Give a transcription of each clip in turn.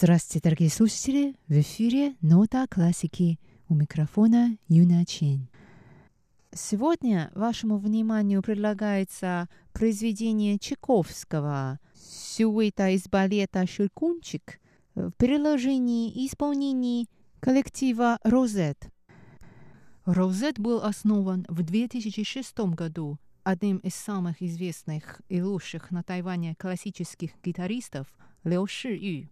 Здравствуйте, дорогие слушатели! В эфире «Нота классики» у микрофона Юна Чен. Сегодня вашему вниманию предлагается произведение Чайковского «Сюита из балета «Щелкунчик» в переложении и исполнении коллектива «Розет». «Розет» был основан в 2006 году одним из самых известных и лучших на Тайване классических гитаристов Лео Ши Ю.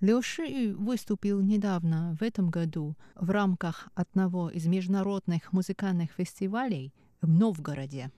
Лео Ши выступил недавно, в этом году, в рамках одного из международных музыкальных фестивалей в Новгороде.